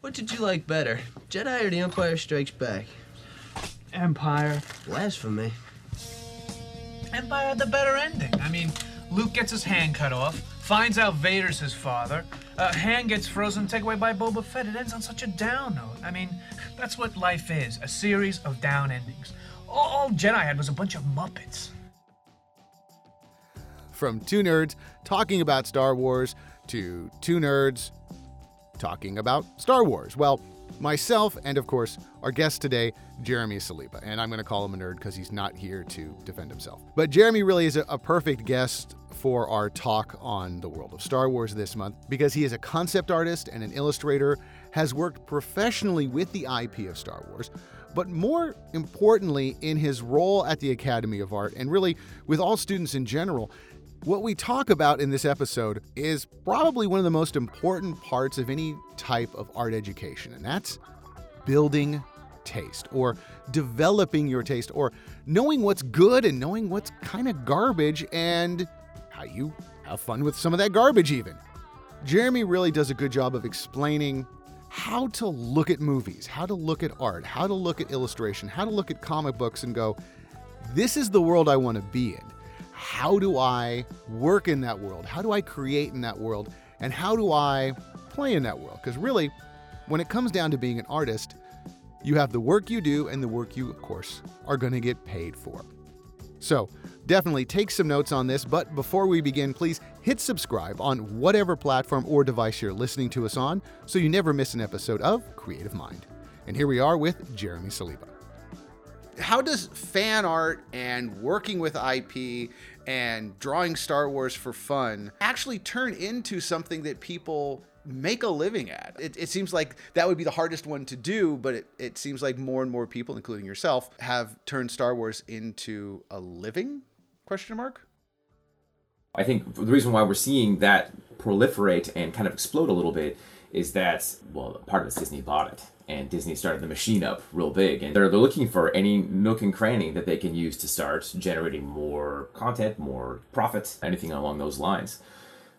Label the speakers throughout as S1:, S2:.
S1: What did you like better, Jedi or The Empire Strikes Back?
S2: Empire.
S1: Blasphemy.
S2: Empire had the better ending. I mean, Luke gets his hand cut off, finds out Vader's his father, uh, hand gets frozen, taken away by Boba Fett. It ends on such a down note. I mean, that's what life is a series of down endings. All, all Jedi had was a bunch of Muppets.
S3: From two nerds talking about Star Wars to two nerds talking about Star Wars. Well, myself and, of course, our guest today, Jeremy Saliba. And I'm going to call him a nerd because he's not here to defend himself. But Jeremy really is a, a perfect guest for our talk on the world of Star Wars this month because he is a concept artist and an illustrator, has worked professionally with the IP of Star Wars, but more importantly, in his role at the Academy of Art and really with all students in general. What we talk about in this episode is probably one of the most important parts of any type of art education, and that's building taste or developing your taste or knowing what's good and knowing what's kind of garbage and how you have fun with some of that garbage, even. Jeremy really does a good job of explaining how to look at movies, how to look at art, how to look at illustration, how to look at comic books and go, this is the world I want to be in. How do I work in that world? How do I create in that world? And how do I play in that world? Because really, when it comes down to being an artist, you have the work you do and the work you, of course, are going to get paid for. So, definitely take some notes on this, but before we begin, please hit subscribe on whatever platform or device you're listening to us on so you never miss an episode of Creative Mind. And here we are with Jeremy Saliba. How does fan art and working with IP and drawing Star Wars for fun actually turn into something that people make a living at. It, it, seems like that would be the hardest one to do, but it, it seems like more and more people, including yourself, have turned Star Wars into a living? Question mark.
S4: I think the reason why we're seeing that proliferate and kind of explode a little bit is that well, part of it's Disney bought it, and Disney started the machine up real big, and they're they're looking for any nook and cranny that they can use to start generating more content, more profits, anything along those lines.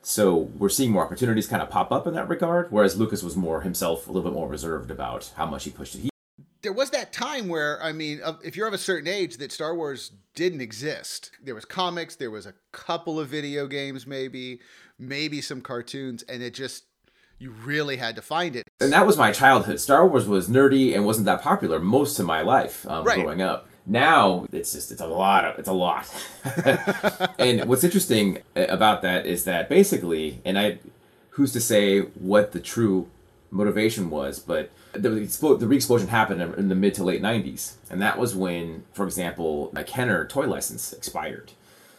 S4: So we're seeing more opportunities kind of pop up in that regard, whereas Lucas was more himself a little bit more reserved about how much he pushed it. He-
S3: there was that time where, I mean, if you're of a certain age, that Star Wars didn't exist. There was comics, there was a couple of video games, maybe, maybe some cartoons, and it just you really had to find it.
S4: And that was my childhood. Star Wars was nerdy and wasn't that popular most of my life um, right. growing up. Now it's just it's a lot of it's a lot. and what's interesting about that is that basically, and I, who's to say what the true motivation was, but the, the re-explosion happened in the mid to late 90s. And that was when, for example, a Kenner toy license expired.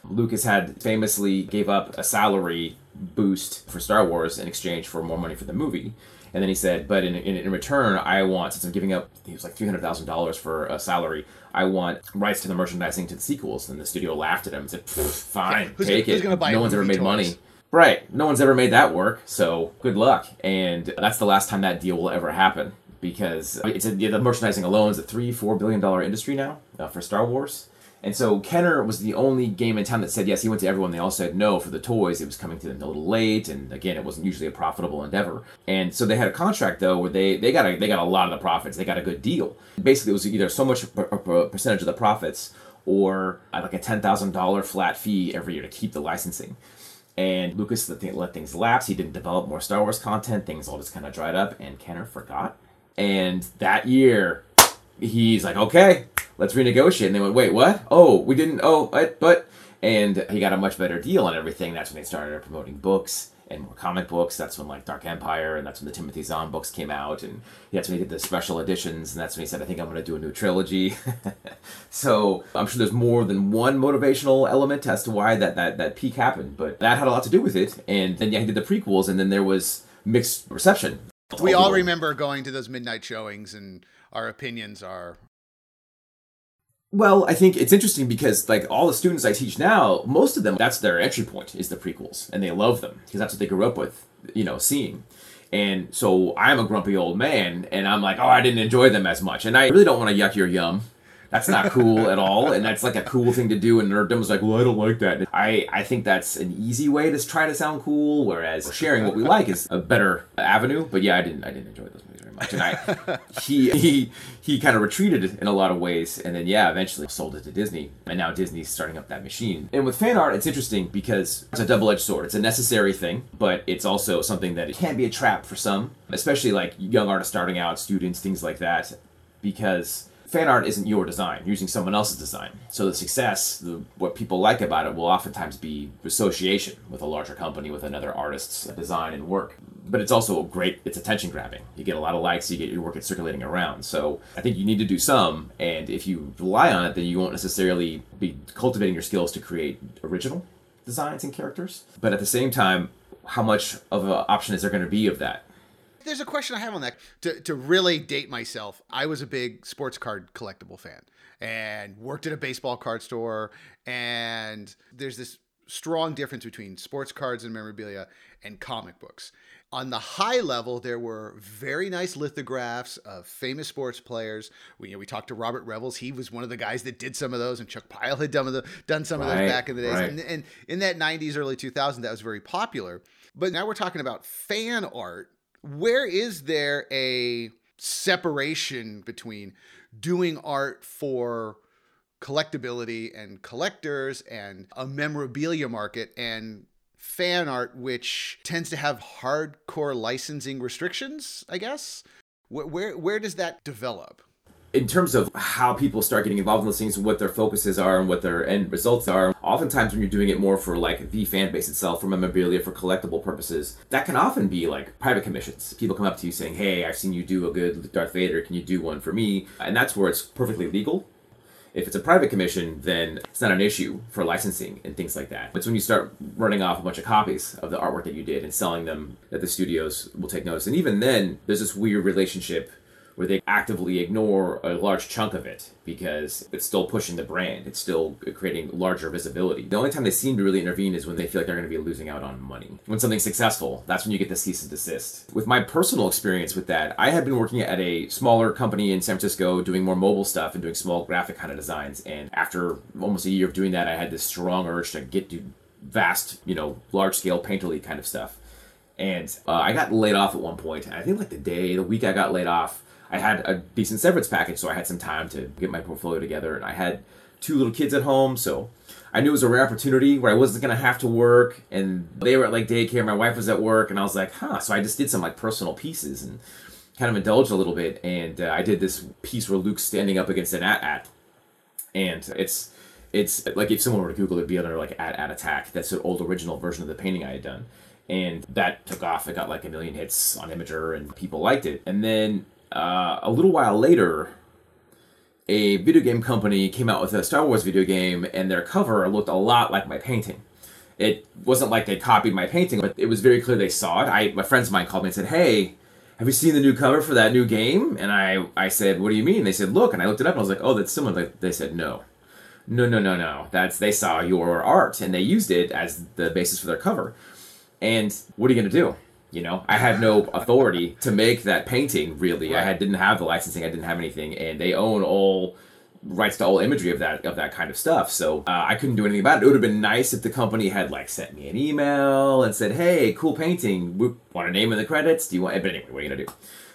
S4: Lucas had famously gave up a salary boost for Star Wars in exchange for more money for the movie. And then he said, but in, in, in return, I want, since I'm giving up, he was like $300,000 for a salary, I want rights to the merchandising to the sequels. And the studio laughed at him and said, fine,
S3: who's,
S4: take
S3: who's
S4: it.
S3: no
S4: one's ever made
S3: toys?
S4: money. Right. No one's ever made that work. So good luck. And that's the last time that deal will ever happen because it's a, the merchandising alone is a three, four billion dollar industry now uh, for Star Wars. And so Kenner was the only game in town that said yes. He went to everyone. They all said no for the toys. It was coming to them a little late, and again, it wasn't usually a profitable endeavor. And so they had a contract though where they they got a, they got a lot of the profits. They got a good deal. Basically, it was either so much percentage of the profits or uh, like a ten thousand dollar flat fee every year to keep the licensing. And Lucas let things lapse. He didn't develop more Star Wars content. Things all just kind of dried up, and Kenner forgot. And that year, he's like, okay, let's renegotiate. And they went, wait, what? Oh, we didn't. Oh, what? But and he got a much better deal on everything. That's when they started promoting books and more comic books. That's when like Dark Empire and that's when the Timothy Zahn books came out, and that's when he did the special editions. And that's when he said, I think I'm going to do a new trilogy. so I'm sure there's more than one motivational element as to why that that that peak happened, but that had a lot to do with it. And then yeah, he did the prequels, and then there was mixed reception.
S3: We all remember going to those midnight showings, and our opinions are
S4: well, I think it's interesting because like all the students I teach now, most of them that's their entry point is the prequels, and they love them because that's what they grew up with, you know, seeing. And so I'm a grumpy old man, and I'm like, oh, I didn't enjoy them as much, and I really don't want to yuck your yum. That's not cool at all, and that's like a cool thing to do. And nerddom's like, well, I don't like that. I I think that's an easy way to try to sound cool, whereas sharing what we like is a better avenue. But yeah, I didn't I didn't enjoy those I, he he he kind of retreated in a lot of ways, and then yeah, eventually sold it to Disney, and now Disney's starting up that machine. And with fan art, it's interesting because it's a double-edged sword. It's a necessary thing, but it's also something that it can be a trap for some, especially like young artists starting out, students, things like that, because fan art isn't your design, you're using someone else's design. So the success, the, what people like about it will oftentimes be association with a larger company, with another artist's design and work. But it's also great, it's attention grabbing. You get a lot of likes, you get your work circulating around. So I think you need to do some, and if you rely on it, then you won't necessarily be cultivating your skills to create original designs and characters. But at the same time, how much of an option is there going to be of that?
S3: There's a question I have on that. To, to really date myself, I was a big sports card collectible fan and worked at a baseball card store. And there's this strong difference between sports cards and memorabilia and comic books. On the high level, there were very nice lithographs of famous sports players. We, you know, we talked to Robert Revels. He was one of the guys that did some of those, and Chuck Pyle had done, the, done some right, of those back in the days. Right. And, and in that 90s, early 2000s, that was very popular. But now we're talking about fan art where is there a separation between doing art for collectability and collectors and a memorabilia market and fan art which tends to have hardcore licensing restrictions i guess where where, where does that develop
S4: in terms of how people start getting involved in those things, what their focuses are and what their end results are, oftentimes when you're doing it more for like the fan base itself, for memorabilia, for collectible purposes, that can often be like private commissions. People come up to you saying, Hey, I've seen you do a good Darth Vader, can you do one for me? And that's where it's perfectly legal. If it's a private commission, then it's not an issue for licensing and things like that. It's when you start running off a bunch of copies of the artwork that you did and selling them that the studios will take notice. And even then, there's this weird relationship where they actively ignore a large chunk of it because it's still pushing the brand. It's still creating larger visibility. The only time they seem to really intervene is when they feel like they're going to be losing out on money. When something's successful, that's when you get the cease and desist. With my personal experience with that, I had been working at a smaller company in San Francisco doing more mobile stuff and doing small graphic kind of designs. And after almost a year of doing that, I had this strong urge to get to vast, you know, large scale painterly kind of stuff. And uh, I got laid off at one point. I think like the day, the week I got laid off, I had a decent severance package, so I had some time to get my portfolio together. And I had two little kids at home, so I knew it was a rare opportunity where I wasn't gonna have to work, and they were at like daycare. My wife was at work, and I was like, huh. So I just did some like personal pieces and kind of indulged a little bit. And uh, I did this piece where Luke's standing up against an AT-AT, and it's it's like if someone were to Google it, it'd be under like AT-AT attack. That's an old original version of the painting I had done. And that took off. It got like a million hits on Imgur, and people liked it. And then uh, a little while later, a video game company came out with a Star Wars video game, and their cover looked a lot like my painting. It wasn't like they copied my painting, but it was very clear they saw it. I, my friends of mine called me and said, "Hey, have you seen the new cover for that new game?" And I, I said, "What do you mean?" They said, "Look," and I looked it up, and I was like, "Oh, that's similar." They said, "No." No, no, no, no. That's they saw your art and they used it as the basis for their cover. And what are you going to do? You know, I had no authority to make that painting. Really, right. I had didn't have the licensing. I didn't have anything, and they own all rights to all imagery of that of that kind of stuff. So uh, I couldn't do anything about it. It would have been nice if the company had like sent me an email and said, "Hey, cool painting. We want a name in the credits. Do you want?" But anyway, what are you gonna do?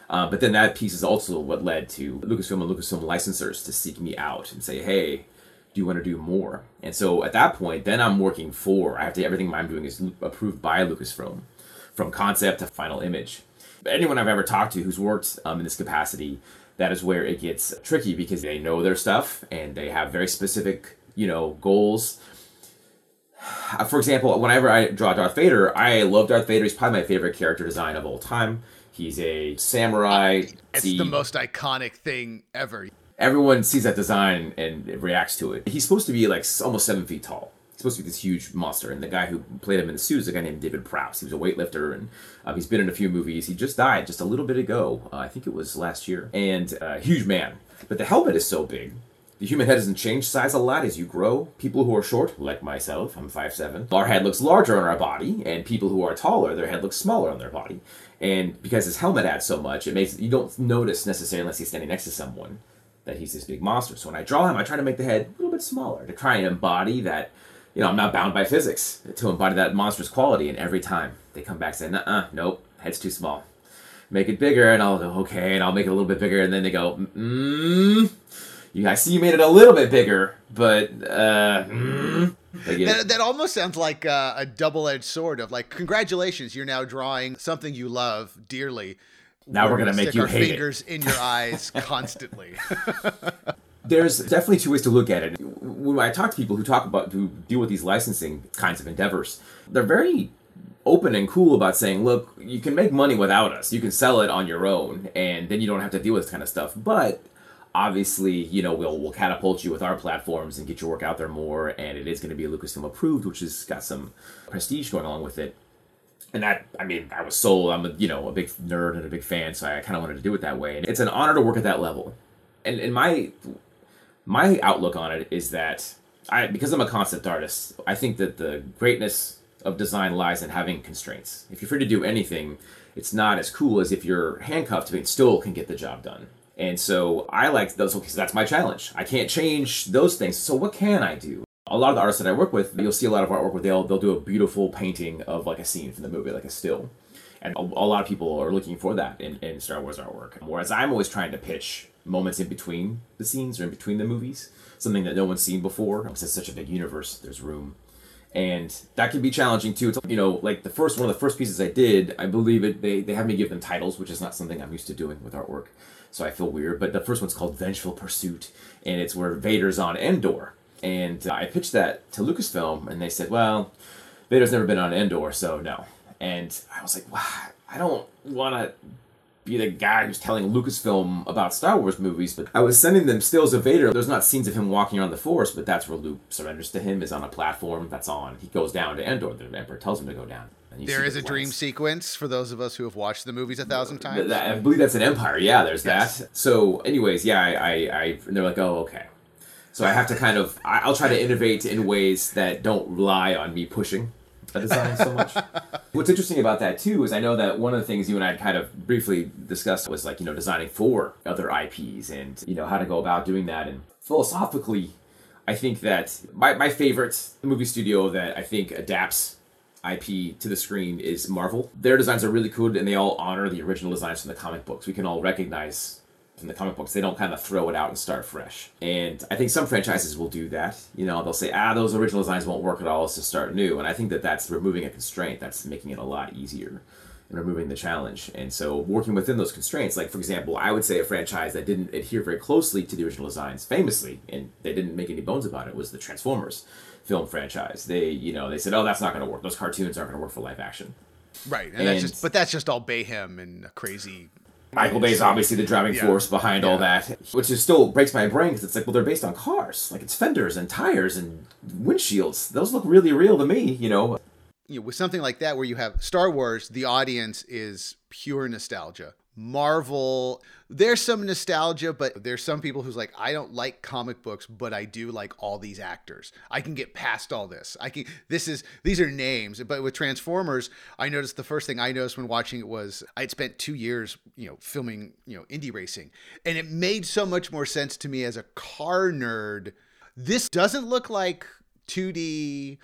S4: Uh, but then that piece is also what led to Lucasfilm and Lucasfilm licensors to seek me out and say, "Hey, do you want to do more?" And so at that point, then I'm working for. I have to everything I'm doing is approved by Lucasfilm from concept to final image. Anyone I've ever talked to who's worked um, in this capacity, that is where it gets tricky because they know their stuff and they have very specific, you know, goals. For example, whenever I draw Darth Vader, I love Darth Vader. He's probably my favorite character design of all time. He's a samurai.
S3: It's the, the most iconic thing ever.
S4: Everyone sees that design and reacts to it. He's supposed to be like almost seven feet tall supposed to be this huge monster. And the guy who played him in the suit is a guy named David Prowse. He was a weightlifter, and um, he's been in a few movies. He just died just a little bit ago. Uh, I think it was last year. And uh, huge man. But the helmet is so big. The human head doesn't change size a lot as you grow. People who are short, like myself, I'm 5'7", our head looks larger on our body, and people who are taller, their head looks smaller on their body. And because his helmet adds so much, it makes you don't notice necessarily unless he's standing next to someone that he's this big monster. So when I draw him, I try to make the head a little bit smaller to try and embody that you know, I'm not bound by physics to embody that monstrous quality. And every time they come back saying, uh, uh, nope, head's too small. make it bigger, and I'll go okay, and I'll make it a little bit bigger, and then they go, mm, you, I see you made it a little bit bigger, but uh, mm.
S3: That, that almost sounds like uh, a double-edged sword of like, congratulations, you're now drawing something you love dearly.
S4: Now we're gonna make
S3: stick
S4: you
S3: our
S4: hate it.
S3: fingers in your eyes constantly.
S4: there's definitely two ways to look at it. When I talk to people who talk about who deal with these licensing kinds of endeavors, they're very open and cool about saying, "Look, you can make money without us. You can sell it on your own, and then you don't have to deal with this kind of stuff." But obviously, you know, we'll we'll catapult you with our platforms and get your work out there more, and it is going to be Lucasfilm approved, which has got some prestige going along with it. And that, I mean, I was sold. I'm a you know a big nerd and a big fan, so I kind of wanted to do it that way. And it's an honor to work at that level. And in my my outlook on it is that I because I'm a concept artist, I think that the greatness of design lies in having constraints. If you're free to do anything, it's not as cool as if you're handcuffed but still can get the job done. And so I like those because that's my challenge. I can't change those things. So what can I do? A lot of the artists that I work with, you'll see a lot of artwork where they'll they'll do a beautiful painting of like a scene from the movie, like a still. And a, a lot of people are looking for that in, in Star Wars artwork. Whereas I'm always trying to pitch moments in between the scenes or in between the movies, something that no one's seen before. Because it's such a big universe, there's room. And that can be challenging too. It's, you know, like the first one of the first pieces I did, I believe it. They they have me give them titles, which is not something I'm used to doing with artwork, so I feel weird. But the first one's called Vengeful Pursuit, and it's where Vader's on Endor. And I pitched that to Lucasfilm, and they said, "Well, Vader's never been on Endor, so no." And I was like, "Wow, I don't want to be the guy who's telling Lucasfilm about Star Wars movies, but I was sending them stills of Vader. There's not scenes of him walking around the Force, but that's where Luke surrenders to him, is on a platform that's on. He goes down to Endor. The Emperor tells him to go down.
S3: There is
S4: the
S3: a dream sequence for those of us who have watched the movies a thousand times.
S4: I believe that's an Empire. Yeah, there's
S3: Yes.
S4: that. So, anyways, yeah, I, I, I, they're like, oh, okay. So I have to kind of, I'll try to innovate in ways that don't rely on me pushing design so much. What's interesting about that too is I know that one of the things you and I kind of briefly discussed was like you know designing for other IPs and you know how to go about doing that. And philosophically, I think that my my favorite movie studio that I think adapts IP to the screen is Marvel. Their designs are really cool and they all honor the original designs from the comic books. We can all recognize from the comic books. They don't kind of throw it out and start fresh. And I think some franchises will do that. You know, they'll say, ah, those original designs won't work at all. Let's just start new. And I think that that's removing a constraint. That's making it a lot easier and removing the challenge. And so working within those constraints, like for example, I would say a franchise that didn't adhere very closely to the original designs, famously, and they didn't make any bones about it, was the Transformers film franchise. They, you know, they said, oh, that's not going to work. Those cartoons aren't going to work for live action.
S3: right, and, that's just but that's just all Bayhem and a crazy.
S4: Michael Bay is obviously the driving
S3: Yeah.
S4: force behind all that, which is still breaks my brain because it's like, well, they're based on cars, like it's fenders and tires and windshields. Those look really real to me, you know.
S3: You know, with something like that, where you have Star Wars, the audience is pure nostalgia. Marvel, there's some nostalgia, but there's some people who's like, I don't like comic books, but I do like all these actors. I can get past all this. I can. This is these are names. But with Transformers, I noticed the first thing I noticed when watching it was I had spent two years, you know, filming, you know, Indy racing, and it made so much more sense to me as a car nerd. This doesn't look like 2D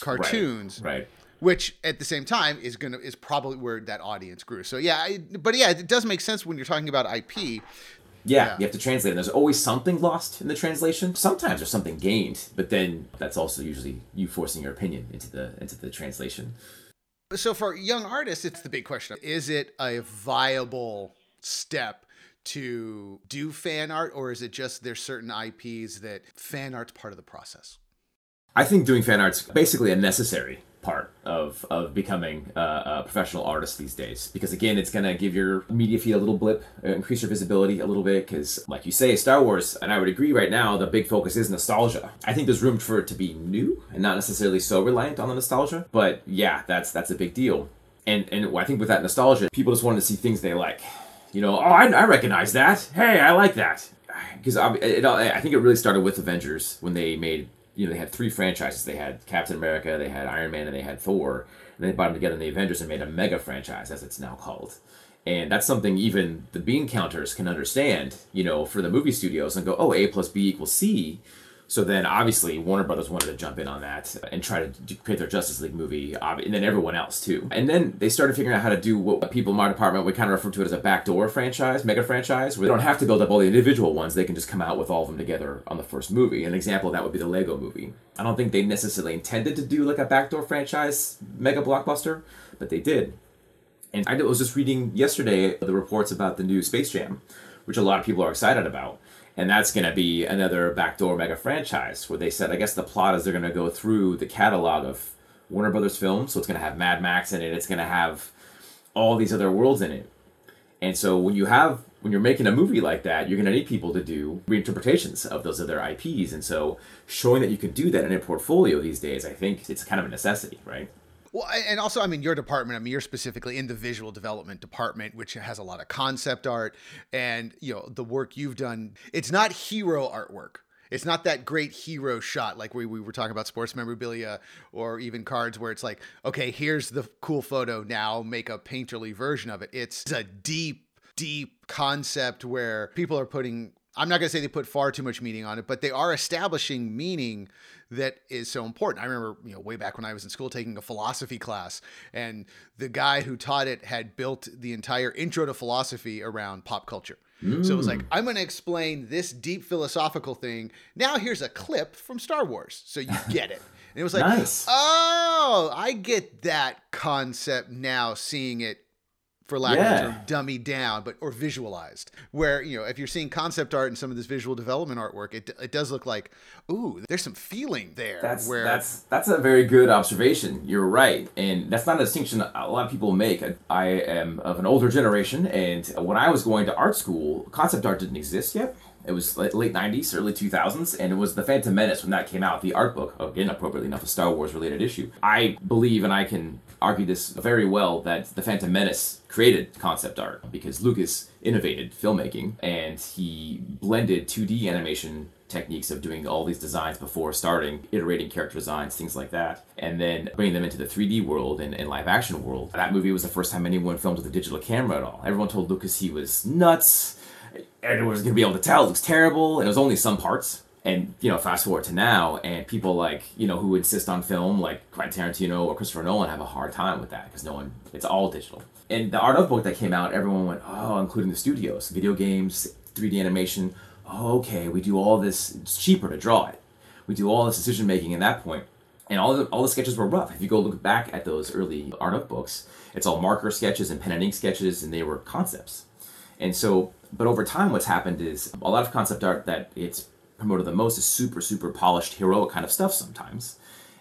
S3: cartoons
S4: Right.
S3: Which at the same time is gonna is probably where that audience grew. So yeah, I, but yeah, it does make sense when you're talking about IP.
S4: Yeah,
S3: Yeah.
S4: you have to translate. And there's always something lost in the translation. Sometimes there's something gained, but then that's also usually you forcing your opinion into the into the translation.
S3: So for young artists, it's the big question: Is it a viable step? To do fan art, or is it just there's certain IPs that fan art's part of the process?
S4: I think doing fan art's basically a necessary part of of becoming uh, a professional artist these days because again it's going to give your media feed a little blip uh, increase your visibility a little bit because like you say star wars and i would agree right now the big focus is nostalgia i think there's room for it to be new and not necessarily so reliant on the nostalgia but yeah that's that's a big deal and and i think with that nostalgia people just want to see things they like you know, oh, I, I recognize that. Hey, I like that. Because I, I think it really started with Avengers when they made, you know, they had three franchises. They had Captain America, they had Iron Man, and they had Thor. And they brought them together in the Avengers and made a mega franchise, as it's now called. And that's something even the bean counters can understand, you know, for the movie studios and go, oh, A plus B equals C. So then, obviously, Warner Brothers wanted to jump in on that and try to create their Justice League movie, and then everyone else too. And then they started figuring out how to do what people in my department would kind of refer to it as a backdoor franchise, mega franchise, where they don't have to build up all the individual ones; they can just come out with all of them together on the first movie. An example of that would be the Lego Movie. I don't think they necessarily intended to do like a backdoor franchise mega blockbuster, but they did. And I was just reading yesterday the reports about the new Space Jam, which a lot of people are excited about. And that's going to be another backdoor mega franchise where they said, I guess the plot is they're going to go through the catalog of Warner Brothers films. So it's going to have Mad Max in it, it's going to have all these other worlds in it. And so when you have when you're making a movie like that, you're going to need people to do reinterpretations of those other IPs. And so showing that you can do that in a portfolio these days, I think it's kind of a necessity, right?
S3: Well, and also, I mean, your department, I mean, you're specifically in the visual development department, which has a lot of concept art and, you know, the work you've done. It's not hero artwork. It's not that great hero shot like we, we were talking about sports memorabilia or even cards where it's like, okay, here's the cool photo. Now make a painterly version of it. It's a deep, deep concept where people are putting I'm not going to say they put far too much meaning on it, but they are establishing meaning that is so important. I remember, you know, way back when I was in school taking a philosophy class, and the guy who taught it had built the entire intro to philosophy around pop culture. So it was like, mm. I'm going to explain this deep philosophical thing. Now here's a clip from Star Wars, so you get it. And it was like,
S4: Nice.
S3: oh, I get that concept now, seeing it for lack of
S4: Yeah.
S3: a term, dummied down, but or visualized. Where you know, if you're seeing concept art and some of this visual development artwork, it it does look like, ooh, there's some feeling there.
S4: That's
S3: where
S4: that's that's a very good observation. You're right, and that's not a distinction a lot of people make. I am of an older generation, and when I was going to art school, concept art didn't exist yet. It was late '90s, early 2000s, and it was the Phantom Menace when that came out. The art book, again, appropriately enough, a Star Wars related issue. I believe, and I can argue this very well, that the Phantom Menace created concept art because Lucas innovated filmmaking and he blended 2D animation techniques of doing all these designs before starting iterating character designs things like that and then bringing them into the 3d world and, and live action world that movie was the first time anyone filmed with a digital camera at all everyone told lucas he was nuts everyone was going to be able to tell. It looks terrible and it was only some parts. And you know fast forward to now and people like you know who insist on film like quentin tarantino or christopher nolan have a hard time with that because no one it's all digital. And the art of book that came out everyone went oh including the studios video games 3d animation. Oh, okay we do all this it's cheaper to draw it. We do all this decision making at that point. And all the, all the sketches were rough. If you go look back at those early art of books it's all marker sketches and pen and ink sketches and they were concepts. And so, but over time, what's happened is a lot of concept art that it's promoted the most is super, super polished, heroic kind of stuff sometimes.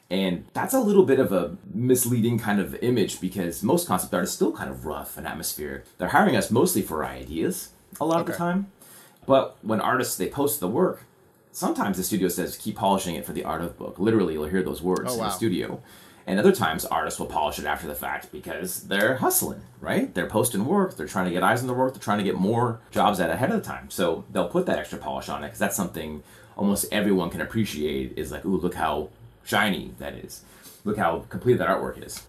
S4: And that's a little bit of a misleading kind of image because most concept art is still kind of rough and atmospheric. They're hiring us mostly for ideas a lot of the time. But when artists they post the work, sometimes the studio says keep polishing it for the art of book. Literally, you'll hear those words
S3: Oh,
S4: in the studio. And other times, artists will polish it after the fact because they're hustling, right? They're posting work, they're trying to get eyes on the work, they're trying to get more jobs out ahead of the time. So they'll put that extra polish on it because that's something almost everyone can appreciate. Is like, ooh, look how shiny that is. Look how complete that artwork is.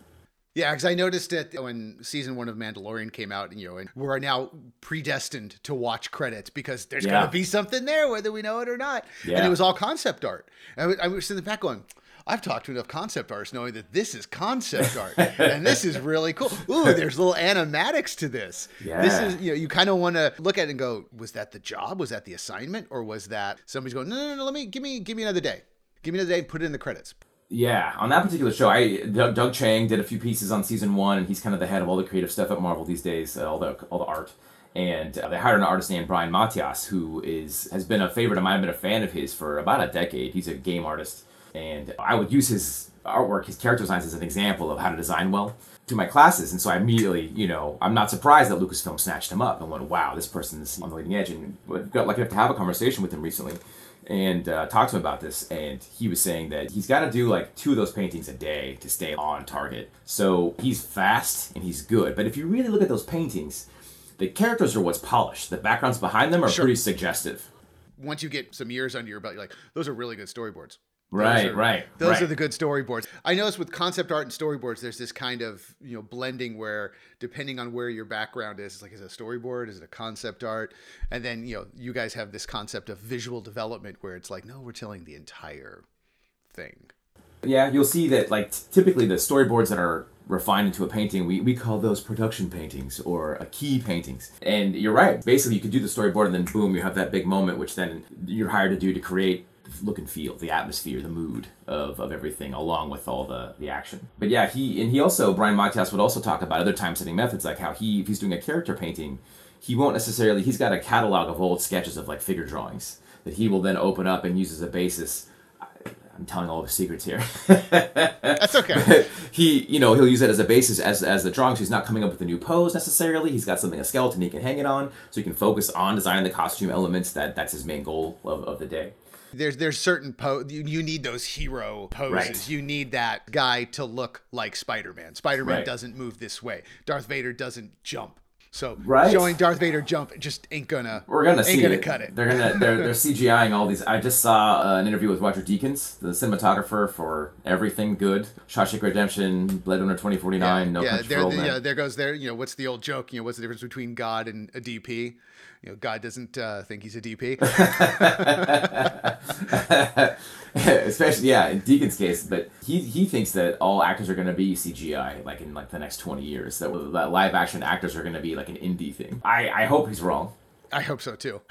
S3: Yeah, because I noticed it when season one of Mandalorian came out, you know, and we're now predestined to watch credits because there's
S4: Yeah.
S3: going to be something there, whether we know it or not.
S4: Yeah.
S3: And it was all concept art. And I was, in the back going, I've talked to enough concept artists knowing that this is concept art and this is really cool. Ooh, there's little animatics to this. This is, you know, you kind of want to look at it and go, was that the job? Was that the assignment? Or was that somebody's going, no, no, no, let me, give me, give me another day. Give me another day and put it in the credits.
S4: Yeah, on that particular show, I Doug, Doug Chiang did a few pieces on season one, and he's kind of the head of all the creative stuff at Marvel these days, uh, all the all the art. And uh, they hired an artist named Brian Matyas, who is has been a favorite of mine. I've been a fan of his for about a decade. He's a game artist, and I would use his artwork, his character designs, as an example of how to design well to my classes. And so I immediately, you know, I'm not surprised that Lucasfilm snatched him up and went, "Wow, this person's on the leading edge." And got lucky enough to have a conversation with him recently and uh, talked to him about this and he was saying that he's got to do like two of those paintings a day to stay on target so he's fast and he's good but if you really look at those paintings the characters are what's polished the backgrounds behind them are
S3: Sure.
S4: pretty suggestive
S3: Once you get some years under your belt, you're like, those are really good storyboards.
S4: Right,
S3: are,
S4: right.
S3: Those
S4: right.
S3: are the good storyboards. I notice with concept art and storyboards, there's this kind of you know blending where depending on where your background is, it's like is it a storyboard, is it a concept art, and then you know you guys have this concept of visual development where it's like no, we're telling the entire thing.
S4: Yeah, you'll see that like t- typically the storyboards that are refined into a painting, we, we call those production paintings or a key paintings. And you're right. Basically, you could do the storyboard and then boom, you have that big moment, which then you're hired to do to create look and feel, the atmosphere, the mood of, of everything, along with all the, the action. But yeah, he and he also Brian Matyas would also talk about other time setting methods, like how he if he's doing a character painting, he won't necessarily he's got a catalog of old sketches of like figure drawings that he will then open up and use as a basis. I- I'm telling all the secrets here.
S3: That's okay.
S4: he, you know, he'll use it as a basis as as the drawing. So he's not coming up with a new pose necessarily. He's got something a skeleton he can hang it on, so he can focus on designing the costume elements. That that's his main goal of, of the day.
S3: There's there's certain po you, you need those hero poses.
S4: Right.
S3: You need that guy to look like Spider-Man. Spider-Man
S4: Right.
S3: doesn't move this way. Darth Vader doesn't jump. So
S4: Right.
S3: showing Darth Vader jump just ain't gonna
S4: We're gonna
S3: ain't
S4: see
S3: gonna
S4: it.
S3: cut it.
S4: They're gonna they're they're CGIing all these. I just saw uh, an interview with Roger Deakins, the cinematographer for Everything Good, Shawshank Redemption, Blade Runner 2049, No
S3: yeah,
S4: Country for
S3: there,
S4: Old
S3: yeah, there goes there. You know, what's the old joke? You know, what's the difference between God and a DP? You know, God doesn't uh, think he's a DP.
S4: Especially yeah, in Deakins' case, but he he thinks that all actors are gonna be CGI like in like the next 20 years. That, that live action actors are gonna be like an indie thing. I I hope he's wrong.
S3: I hope so too.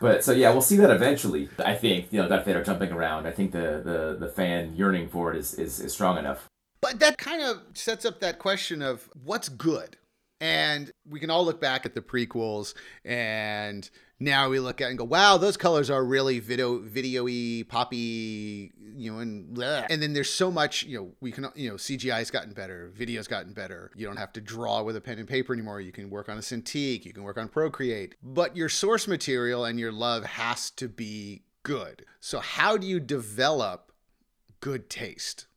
S4: But so yeah, we'll see that eventually. I think you know Darth Vader jumping around. I think the the, the fan yearning for it is, is is strong enough.
S3: But that kind of sets up that question of what's good. And we can all look back at the prequels and now we look at and go, wow, those colors are really video video-y, poppy, you know, and bleh. and then there's so much, you know, we can you know, CGI's gotten better, video's gotten better. You don't have to draw with a pen and paper anymore. You can work on a Cintiq, you can work on Procreate. But your source material and your love has to be good. So how do you develop good taste?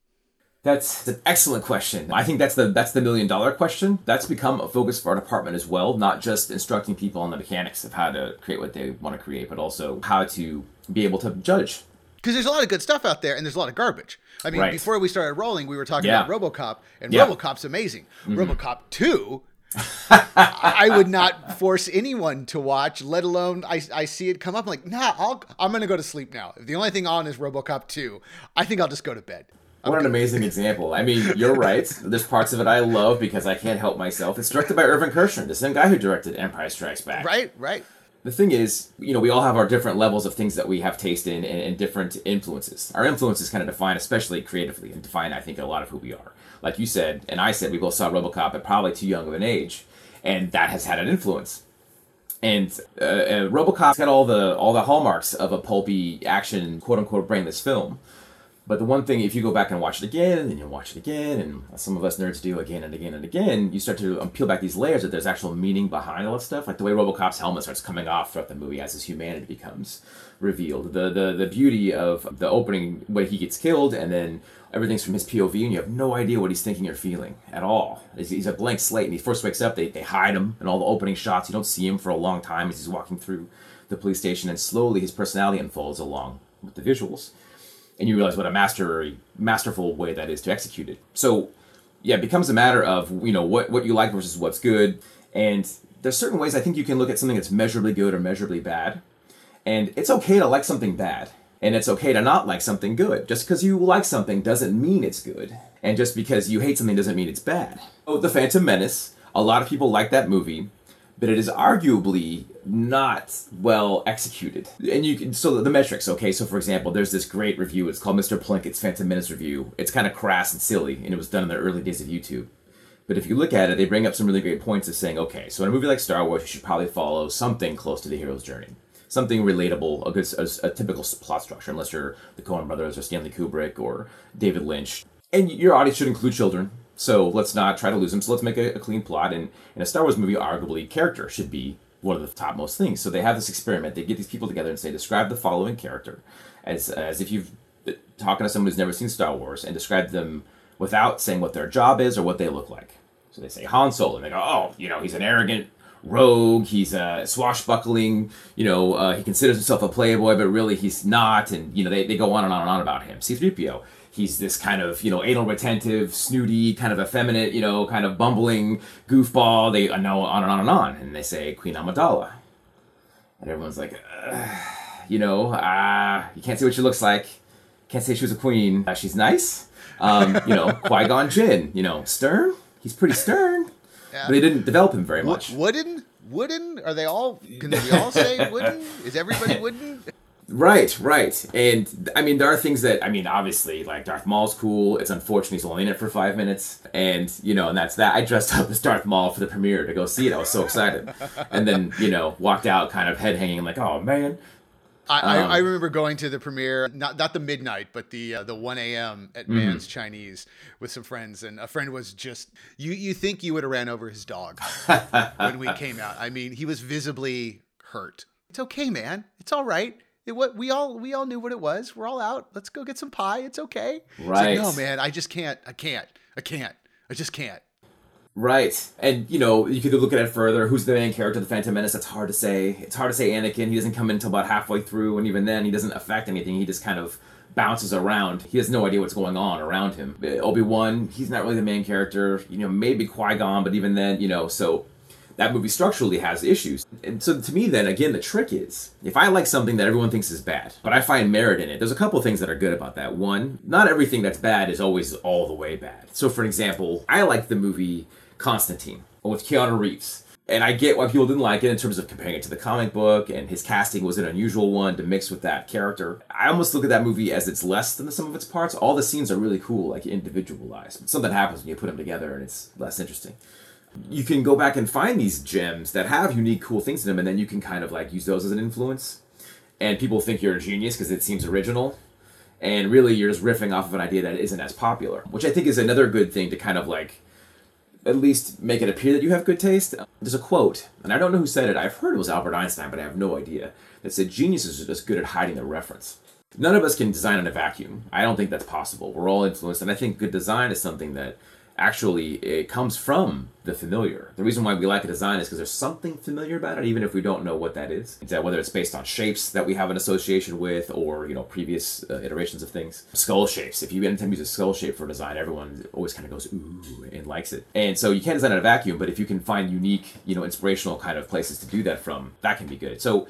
S4: That's an excellent question. I think that's the that's the million dollar question. That's become a focus for our department as well, not just instructing people on the mechanics of how to create what they want to create, but also how to be able to judge.
S3: because there's a lot of good stuff out there and there's a lot of garbage. I mean,
S4: Right.
S3: before we started rolling, we were talking
S4: Yeah.
S3: about RoboCop, and
S4: Yeah. Mm-hmm.
S3: RoboCop's amazing. RoboCop two, I would not force anyone to watch, let alone I, I see it come up. I'm like, nah, I'll, I'm gonna go to sleep now. If the only thing on is RoboCop two, I think I'll just go to bed.
S4: What an amazing example. I mean, you're right. There's parts of it I love because I can't help myself. It's directed by Irvin Kershner, the same guy who directed Empire Strikes Back.
S3: Right, right.
S4: The thing is, you know, we all have our different levels of things that we have taste in and, and different influences. Our influences kind of define, especially creatively, and define, I think, a lot of who we are. Like you said, and I said, we both saw RoboCop at probably too young of an age, and that has had an influence. And uh, uh, RoboCop's got all the all the hallmarks of a pulpy action, quote unquote, brainless film. But the one thing, if you go back and watch it again, and you watch it again, and some of us nerds do again and again and again, you start to peel back these layers that there's actual meaning behind all that stuff. Like the way RoboCop's helmet starts coming off throughout the movie as his humanity becomes revealed. The the the beauty of the opening, when he gets killed, and then everything's from his POV, and you have no idea what he's thinking or feeling at all. He's, he's a blank slate, and he first wakes up, they, they hide him, and all the opening shots, you don't see him for a long time as he's walking through the police station, and slowly his personality unfolds along with the visuals and you realize what a master masterful way that is to execute it. So yeah, it becomes a matter of you know what what you like versus what's good, and there's certain ways I think you can look at something that's measurably good or measurably bad, and it's okay to like something bad, and it's okay to not like something good. Just because you like something doesn't mean it's good, and just because you hate something doesn't mean it's bad. Oh, The Phantom Menace. A lot of people like that movie but it is arguably not well executed. And you can so the metrics, okay. So for example, there's this great review. It's called Mr. Plinkett's Phantom Menace review. It's kind of crass and silly, and it was done in the early days of YouTube. But if you look at it, they bring up some really great points of saying, okay, so in a movie like Star Wars, you should probably follow something close to the hero's journey, something relatable, a good, a, a typical plot structure, unless you're the Coen Brothers or Stanley Kubrick or David Lynch. And your audience should include children, so let's not try to lose them. So let's make a, a clean plot. And in a Star Wars movie, arguably, character should be one of the topmost things. So they have this experiment. They get these people together and say, describe the following character as as if you've talking to someone who's never seen Star Wars and describe them without saying what their job is or what they look like. So they say Han Solo, and they go, oh, you know, he's an arrogant rogue. He's a swashbuckling. You know, uh, he considers himself a playboy, but really he's not. And you know, they, they go on and on and on about him. C-3PO. He's this kind of, you know, anal retentive, snooty, kind of effeminate, you know, kind of bumbling goofball. They know on and on and on. And they say Queen Amidala. And everyone's like, you know, uh, you can't see what she looks like. Can't say she was a queen. Uh, she's nice. Um, you know, Qui Gon Jinn. You know, stern. He's pretty stern.
S3: Yeah.
S4: But they didn't develop him very much.
S3: wooden? Wooden? Are they all? Can we all say wooden? Is everybody wooden?
S4: Right, right. And I mean, there are things that I mean, obviously, like Darth Maul's cool. It's unfortunate he's only in it for five minutes, and you know, and that's that. I dressed up as Darth Maul for the premiere to go see it. I was so excited, and then you know, walked out kind of head hanging, like, oh man.
S3: I,
S4: Um,
S3: I, I remember going to the premiere, not not the midnight, but the uh, the one a.m. at
S4: Mm-hmm.
S3: Mann's Chinese with some friends, and a friend was just you. You think you would have ran over his dog when we came out? I mean, he was visibly hurt. It's okay, man. It's all right. It, what we all we all knew what it was. We're all out. Let's go get some pie. It's okay. It's like,
S4: Right.
S3: no, man. I just can't. I can't. I can't. I just can't.
S4: Right. And, you know, you could look at it further. Who's the main character of the Phantom Menace? That's hard to say. It's hard to say Anakin. He doesn't come in until about halfway through, and even then, he doesn't affect anything. He just kind of bounces around. He has no idea what's going on around him. Obi Wan, he's not really the main character. You know, maybe Qui Gon, but even then, you know, so that movie structurally has issues. And so to me, then, again, the trick is if I like something that everyone thinks is bad, but I find merit in it, there's a couple things that are good about that. One, not everything that's bad is always all the way bad. So, for example, I like the movie Constantine with Keanu Reeves. And I get why people didn't like it in terms of comparing it to the comic book, and his casting was an unusual one to mix with that character. I almost look at that movie as it's less than the sum of its parts. All the scenes are really cool, like individualized. But something happens when you put them together, and it's less interesting you can go back and find these gems that have unique, cool things in them, and then you can kind of like use those as an influence. And people think you're a genius because it seems original. And really, you're just riffing off of an idea that isn't as popular, which I think is another good thing to kind of like at least make it appear that you have good taste. There's a quote, and I don't know who said it. I've heard it was Albert Einstein, but I have no idea. That said, geniuses are just good at hiding their reference. None of us can design in a vacuum. I don't think that's possible. We're all influenced, and I think good design is something that actually it comes from the familiar. The reason why we like a design is because there's something familiar about it, even if we don't know what that is. It's that whether it's based on shapes that we have an association with, or you know previous uh, iterations of things. Skull shapes. If you anytime use a skull shape for design, everyone always kind of goes ooh and likes it. And so you can't design in a vacuum, but if you can find unique, you know, inspirational kind of places to do that from, that can be good. So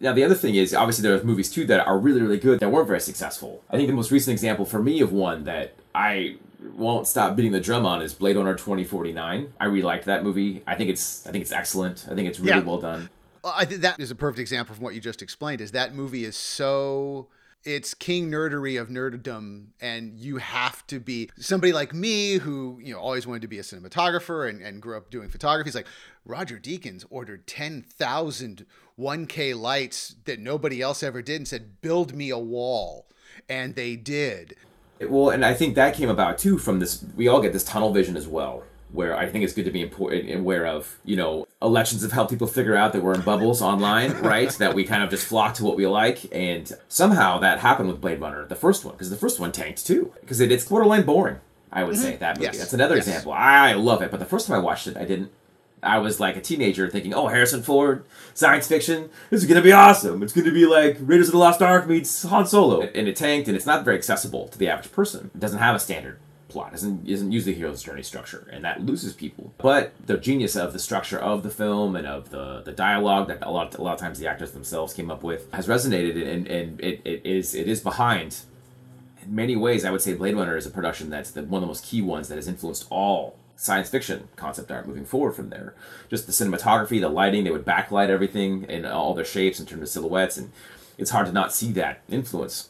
S4: now the other thing is obviously there are movies too that are really really good that weren't very successful. I think the most recent example for me of one that I won't stop beating the drum on is Blade Runner 2049. I really liked that movie. I think it's I think it's excellent. I think it's really
S3: Yeah.
S4: well done.
S3: I think that is a perfect example from what you just explained. Is that movie is so it's king nerdery of nerddom, and you have to be somebody like me who you know always wanted to be a cinematographer and, and grew up doing photography. He's like Roger Deakins ordered 10,000 1K lights that nobody else ever did and said, "Build me a wall," and they did.
S4: Well, and I think that came about too from this. We all get this tunnel vision as well, where I think it's good to be important and aware of. You know, elections have helped people figure out that we're in bubbles online, right? that we kind of just flock to what we like, and somehow that happened with Blade Runner, the first one, because the first one tanked too, because it, it's borderline boring. I would mm-hmm. say that movie.
S3: Yes.
S4: That's another
S3: Yes.
S4: example. I love it, but the first time I watched it, I didn't. I was like a teenager thinking, "Oh, Harrison Ford, science fiction. This is gonna be awesome. It's gonna be like Raiders of the Lost Ark meets Han Solo." And it tanked, and it's not very accessible to the average person. It doesn't have a standard plot. It doesn't isn't use the hero's journey structure, and that loses people. But the genius of the structure of the film and of the the dialogue that a lot a lot of times the actors themselves came up with has resonated, and and it, it is it is behind in many ways, I would say Blade Runner is a production that's the, one of the most key ones that has influenced all science fiction concept art moving forward from there. Just the cinematography, the lighting, they would backlight everything in all their shapes in terms of silhouettes, and it's hard to not see that influence.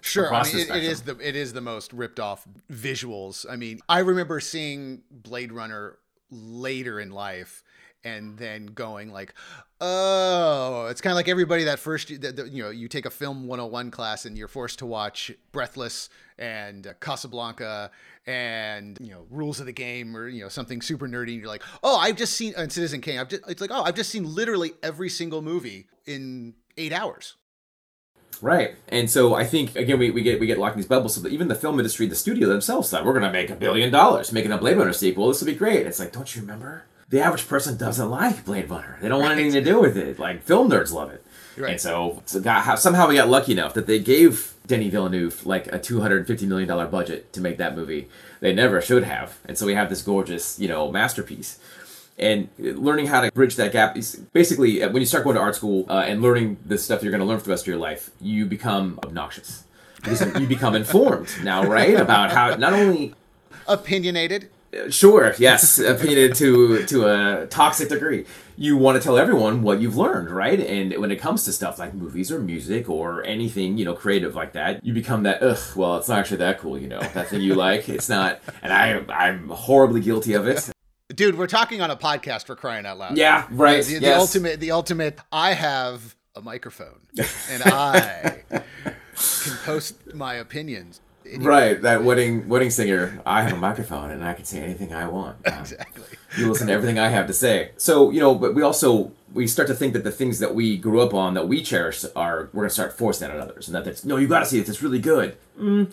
S3: Sure, I mean, it, it is the it is the most ripped off visuals. I mean, I remember seeing Blade Runner later in life, and then going like, "Oh, it's kind of like everybody that first you know you take a film 101 class and you're forced to watch Breathless and Casablanca and you know Rules of the Game or you know something super nerdy, and you're like, "Oh, I've just seen and Citizen Kane. I've just it's like, oh, I've just seen literally every single movie in eight hours."
S4: Right. And so I think again we, we get we get locked in these bubbles. So even the film industry, the studio themselves thought we're gonna make a billion dollars making a Blade Runner sequel. This will be great. It's like, don't you remember? The average person doesn't like Blade Runner. They don't want anything to do with it. Like film nerds love it.
S3: Right.
S4: And so, so got, somehow we got lucky enough that they gave Denny Villeneuve like a two hundred fifty million dollar budget to make that movie. They never should have, and so we have this gorgeous, you know, masterpiece. And learning how to bridge that gap is basically uh, when you start going to art school uh, and learning the stuff you're going to learn for the rest of your life, you become obnoxious. You become informed now, right? About how not only
S3: Opinionated.
S4: Sure, yes, opinionated to to a toxic degree. You want to tell everyone what you've learned, right? And when it comes to stuff like movies or music or anything, you know, creative like that, you become that. Ugh, well, it's not actually that cool, you know. That thing you like, it's not. And I, I'm horribly guilty of it.
S3: Dude, we're talking on a podcast for crying out loud.
S4: Yeah, right.
S3: The, the
S4: yes.
S3: ultimate, the ultimate. I have a microphone, and I can post my opinions.
S4: Right, that wedding wedding singer. I have a microphone and I can say anything I want. Uh,
S3: Exactly.
S4: you listen to everything I have to say. So you know, but we also we start to think that the things that we grew up on that we cherish are we're gonna start forcing that on others, and that that's no, you got to see it. It's really good. Mm,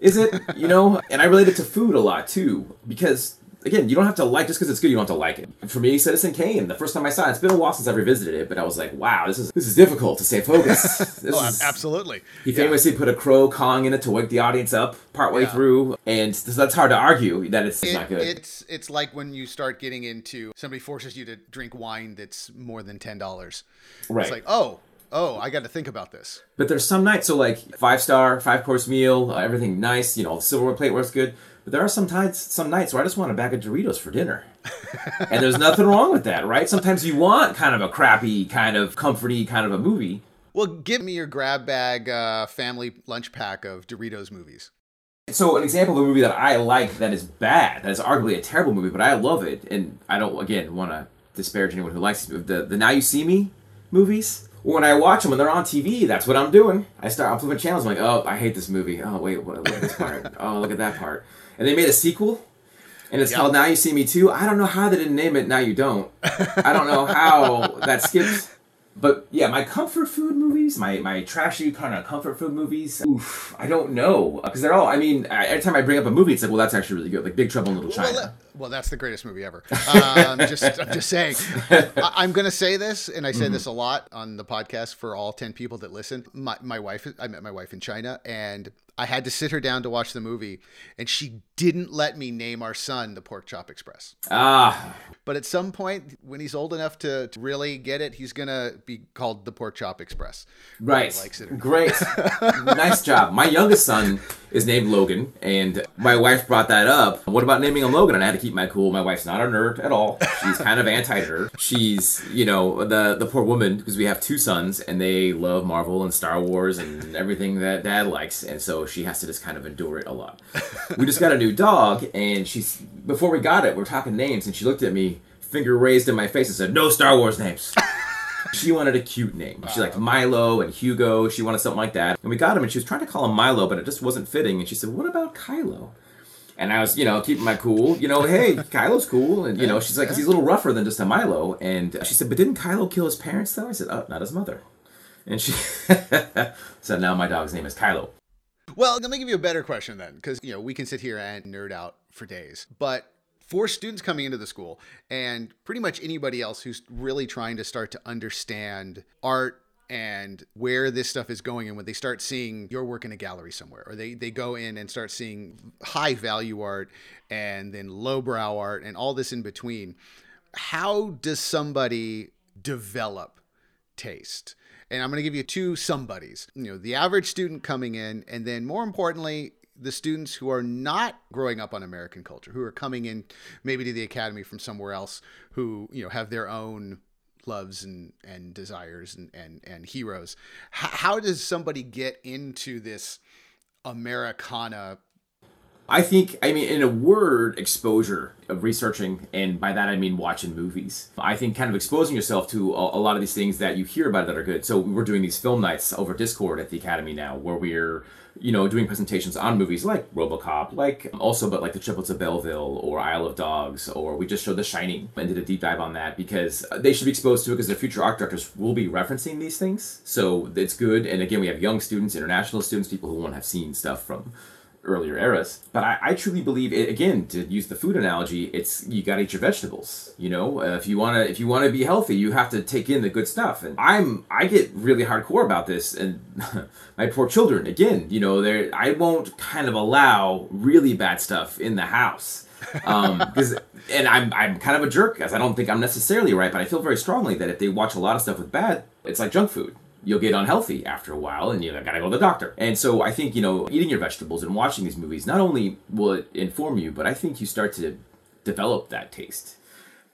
S4: is it? You know, and I relate it to food a lot too because. Again, you don't have to like just because it's good. You don't have to like it. For me, Citizen Kane. The first time I saw it, it's been a while since I revisited it, but I was like, "Wow, this is this is difficult to stay focused." This
S3: Oh,
S4: is,
S3: absolutely.
S4: he famously put a crow cawing in it to wake the audience up partway
S3: Yeah.
S4: through, and so that's hard to argue that it's, it's
S3: It-
S4: not good.
S3: It's it's like when you start getting into somebody forces you to drink wine that's more than ten dollars.
S4: right.
S3: It's like, oh, oh, I got to think about this.
S4: But there's some nights, so like five star, five course meal, uh, everything nice, you know, the silverware plate works good. But there are some times, some nights where I just want a bag of Doritos for dinner, and there's nothing wrong with that, right? Sometimes you want kind of a crappy, kind of comforty, kind of a movie.
S3: Well, give me your grab bag uh, family lunch pack of Doritos movies.
S4: So an example of a movie that I like that is bad, that is arguably a terrible movie, but I love it, and I don't again want to disparage anyone who likes it. The the Now You See Me movies. When I watch them when they're on TV, that's what I'm doing. I start I'm flipping channels. I'm like, oh, I hate this movie. Oh wait, what, look at this part. oh, look at that part. And they made a sequel, and it's
S3: Yeah.
S4: called Now You See Me Too. I don't know how they didn't name it Now You Don't. I don't know how that skipped. But yeah, my comfort food movies, my my trashy kind of comfort food movies. Oof, I don't know because they're all. I mean, every time I bring up a movie, it's like, well, that's actually really good. Like Big Trouble in Little China.
S3: Well, that- well, that's the greatest movie ever. Um, just, I'm just saying. I, I'm going to say this, and I say
S4: Mm-hmm.
S3: this a lot on the podcast for all ten people that listen. My, my wife, I met my wife in China, and I had to sit her down to watch the movie, and she didn't let me name our son the Pork Chop Express.
S4: ah,
S3: But at some point, when he's old enough to, to really get it, he's going to be called the Pork Chop Express.
S4: right.
S3: Likes it.
S4: Great, nice job. My youngest son is named Logan, and my wife brought that up. What about naming him Logan? And I had to keep my cool. My wife's not a nerd at all. She's kind of anti-nerd. She's, you know, the the poor woman because we have two sons and they love Marvel and Star Wars and everything that Dad likes, and so she has to just kind of endure it a lot. We just got a new dog, and she's before we got it, we're talking names, and she looked at me, finger raised in my face, and said, "No Star Wars names." She wanted a cute name. She liked Milo and Hugo. She wanted something like that. And we got him, and she was trying to call him Milo, but it just wasn't fitting. And she said, "What about Kylo?" And I was, you know, keeping my cool. You know, hey, Kylo's cool. And you know, she's like, he's a little rougher than just a Milo. And she said, "But didn't Kylo kill his parents though?" I said, "Oh, not his mother." And she said, "Now my dog's name is Kylo."
S3: Well, let me give you a better question then, because you know we can sit here and nerd out for days. But for students coming into the school, and pretty much anybody else who's really trying to start to understand art and where this stuff is going, and when they start seeing your work in a gallery somewhere, or they they go in and start seeing high value art and then lowbrow art and all this in between, how does somebody develop taste? And I'm going to give you two somebodies. You know, the average student coming in, and then more importantly, the students who are not growing up on American culture, who are coming in maybe to the academy from somewhere else, who you know have their own loves and and desires and and, and heroes. H- how does somebody get into this Americana?
S4: I think, I mean, in a word, exposure of researching, and by that I mean watching movies. I think kind of exposing yourself to a, a lot of these things that you hear about that are good. So we're doing these film nights over Discord at the Academy now, where we're, you know, doing presentations on movies like RoboCop, like um, also, but like The Triplets of Belleville or Isle of Dogs, or we just showed The Shining and did a deep dive on that because they should be exposed to it because the future art directors will be referencing these things. So it's good. And again, we have young students, international students, people who won't have seen stuff from earlier eras. But I, I truly believe it, again to use the food analogy, it's you got to eat your vegetables. You know, uh, if you want to if you want to be healthy, you have to take in the good stuff. And I'm I get really hardcore about this, and my poor children again. You know, they I won't kind of allow really bad stuff in the house. um, because and I'm I'm kind of a jerk as I don't think I'm necessarily right, but I feel very strongly that if they watch a lot of stuff with bad, it's like junk food you'll get unhealthy after a while and you gotta go to the doctor. And so I think, you know, eating your vegetables and watching these movies, not only will it inform you, but I think you start to develop that taste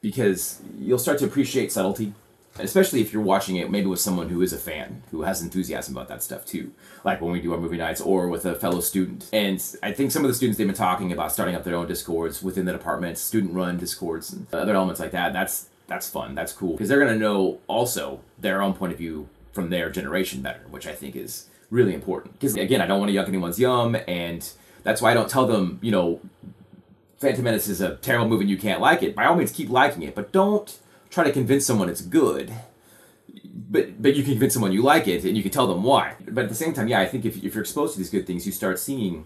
S4: because you'll start to appreciate subtlety. Especially if you're watching it maybe with someone who is a fan, who has enthusiasm about that stuff too. Like when we do our movie nights or with a fellow student. And I think some of the students they've been talking about starting up their own discords within the department, student run discords and other elements like that. That's that's fun. That's cool. Because they're gonna know also their own point of view from their generation better, which I think is really important. Because again, I don't want to yuck anyone's yum, and that's why I don't tell them, you know, Phantom Menace is a terrible movie and you can't like it. By all means, keep liking it, but don't try to convince someone it's good. But but you can convince someone you like it, and you can tell them why. But at the same time, yeah, I think if, if you're exposed to these good things, you start seeing.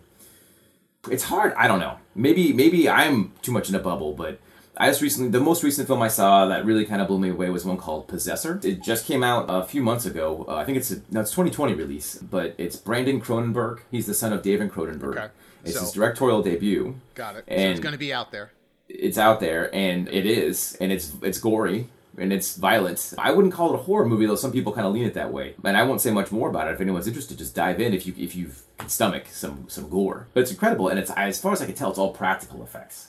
S4: It's hard. I don't know. Maybe maybe I'm too much in a bubble, but I just recently, the most recent film I saw that really kind of blew me away was one called Possessor. It just came out a few months ago. Uh, I think it's a, no, it's 2020 release, but it's Brandon Cronenberg. He's the son of David Cronenberg. Okay. It's so, his directorial debut.
S3: Got it. And so it's going to be out there.
S4: It's out there, and it is, and it's it's gory and it's violent. I wouldn't call it a horror movie, though. Some people kind of lean it that way, and I won't say much more about it. If anyone's interested, just dive in if you if you can stomach some some gore. But it's incredible, and it's as far as I can tell, it's all practical effects.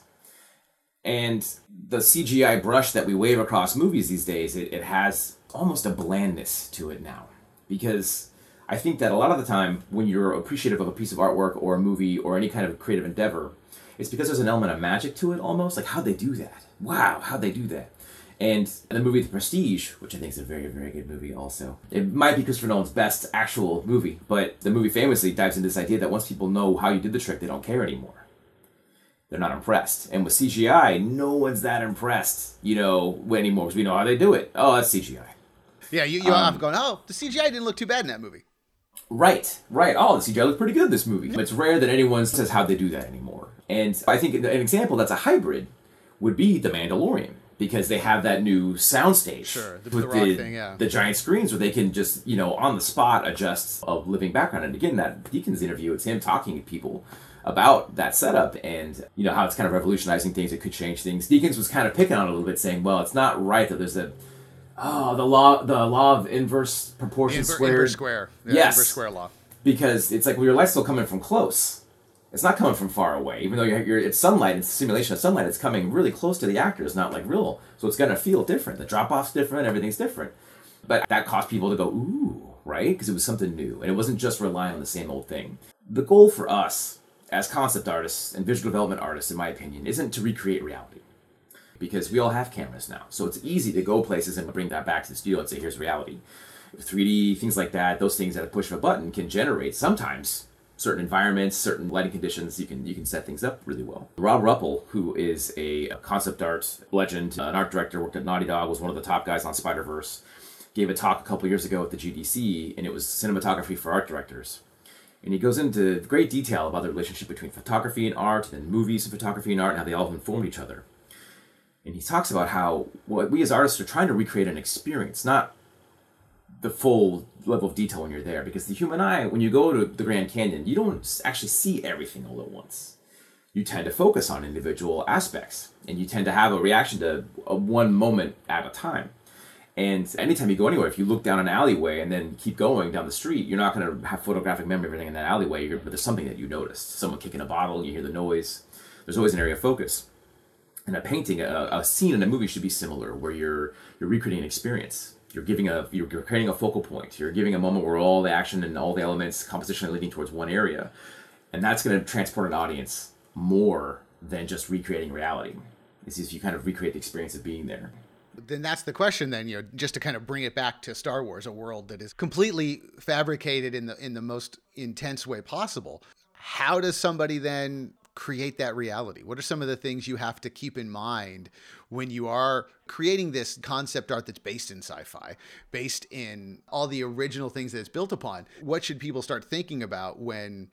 S4: And the CGI brush that we wave across movies these days, it, it has almost a blandness to it now. Because I think that a lot of the time, when you're appreciative of a piece of artwork or a movie or any kind of creative endeavor, it's because there's an element of magic to it almost. Like, how'd they do that? Wow, how'd they do that? And the movie The Prestige, which I think is a very, very good movie also. It might be Christopher Nolan's best actual movie, but the movie famously dives into this idea that once people know how you did the trick, they don't care anymore they're not impressed. And with CGI, no one's that impressed, you know, anymore because we know how they do it. Oh, that's CGI.
S3: Yeah, you, you um, going, oh, the CGI didn't look too bad in that movie.
S4: Right, right. Oh, the CGI looked pretty good in this movie. But it's rare that anyone says how they do that anymore. And I think an example that's a hybrid would be The Mandalorian because they have that new soundstage
S3: sure, the, with the, the, thing, yeah.
S4: the giant screens where they can just you know on the spot adjust a living background. And again, that Deakins interview, it's him talking to people about that setup and you know how it's kind of revolutionizing things. It could change things. Deakins was kind of picking on it a little bit, saying, "Well, it's not right that there's a oh the law the law of inverse proportion Inver- squared
S3: inverse square
S4: yeah, yes
S3: inverse square law
S4: because it's like well, your light's still coming from close." It's not coming from far away, even though you're, you're it's sunlight. It's a simulation of sunlight. It's coming really close to the actors, not like real. So it's gonna feel different. The drop off's different. Everything's different. But that caused people to go ooh, right? Because it was something new, and it wasn't just relying on the same old thing. The goal for us as concept artists and visual development artists, in my opinion, isn't to recreate reality. Because we all have cameras now. So it's easy to go places and bring that back to the studio and say, here's reality. 3D, things like that, those things at a push of a button can generate sometimes certain environments, certain lighting conditions, you can you can set things up really well. Rob Ruppel, who is a concept art legend, an art director, worked at Naughty Dog, was one of the top guys on Spider Verse, gave a talk a couple years ago at the GDC, and it was cinematography for art directors and he goes into great detail about the relationship between photography and art, and movies and photography and art, and how they all inform each other. And he talks about how what we as artists are trying to recreate an experience, not the full level of detail when you're there. Because the human eye, when you go to the Grand Canyon, you don't actually see everything all at once. You tend to focus on individual aspects, and you tend to have a reaction to a one moment at a time. And anytime you go anywhere, if you look down an alleyway and then keep going down the street, you're not going to have photographic memory of everything in that alleyway. You're, but there's something that you noticed. Someone kicking a bottle, you hear the noise. There's always an area of focus. And a painting, a, a scene in a movie should be similar, where you're you're recreating an experience. You're giving a you're, creating a focal point. You're giving a moment where all the action and all the elements composition are leading towards one area, and that's going to transport an audience more than just recreating reality. It's if you kind of recreate the experience of being there
S3: then that's the question then you know just to kind of bring it back to star wars a world that is completely fabricated in the in the most intense way possible. How does somebody then create that reality? What are some of the things you have to keep in mind when you are creating this concept art that's based in sci-fi based in all the original things that it's built upon? What should people start thinking about when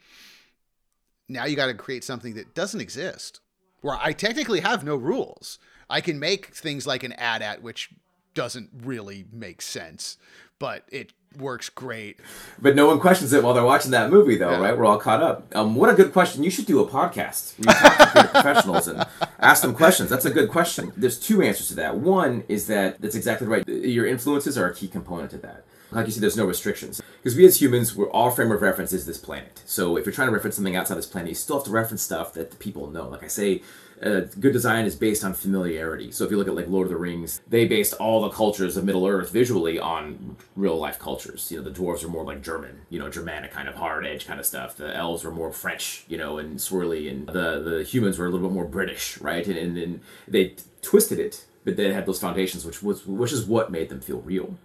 S3: now you got to create something that doesn't exist, where I technically have no rules. I can make things like an AT-AT which doesn't really make sense, but it works great.
S4: But no one questions it while they're watching that movie, though,
S3: Yeah.
S4: right? We're all caught up. Um, what a good question. You should do a podcast. where You talk to professionals and ask them questions. That's a good question. There's two answers to that. One is that that's exactly right. Your influences are a key component to that. Like you said, there's no restrictions. Because we as humans, we're all frame of reference is this planet. So if you're trying to reference something outside this planet, you still have to reference stuff that the people know. Like I say, uh, good design is based on familiarity. So if you look at like Lord of the Rings, they based all the cultures of Middle Earth visually on real life cultures. You know, the dwarves are more like German, you know, Germanic kind of hard edge kind of stuff. The elves were more French, you know, and swirly, and the the humans were a little bit more British, right? And and they twisted it, but they had those foundations, which was which is what made them feel real.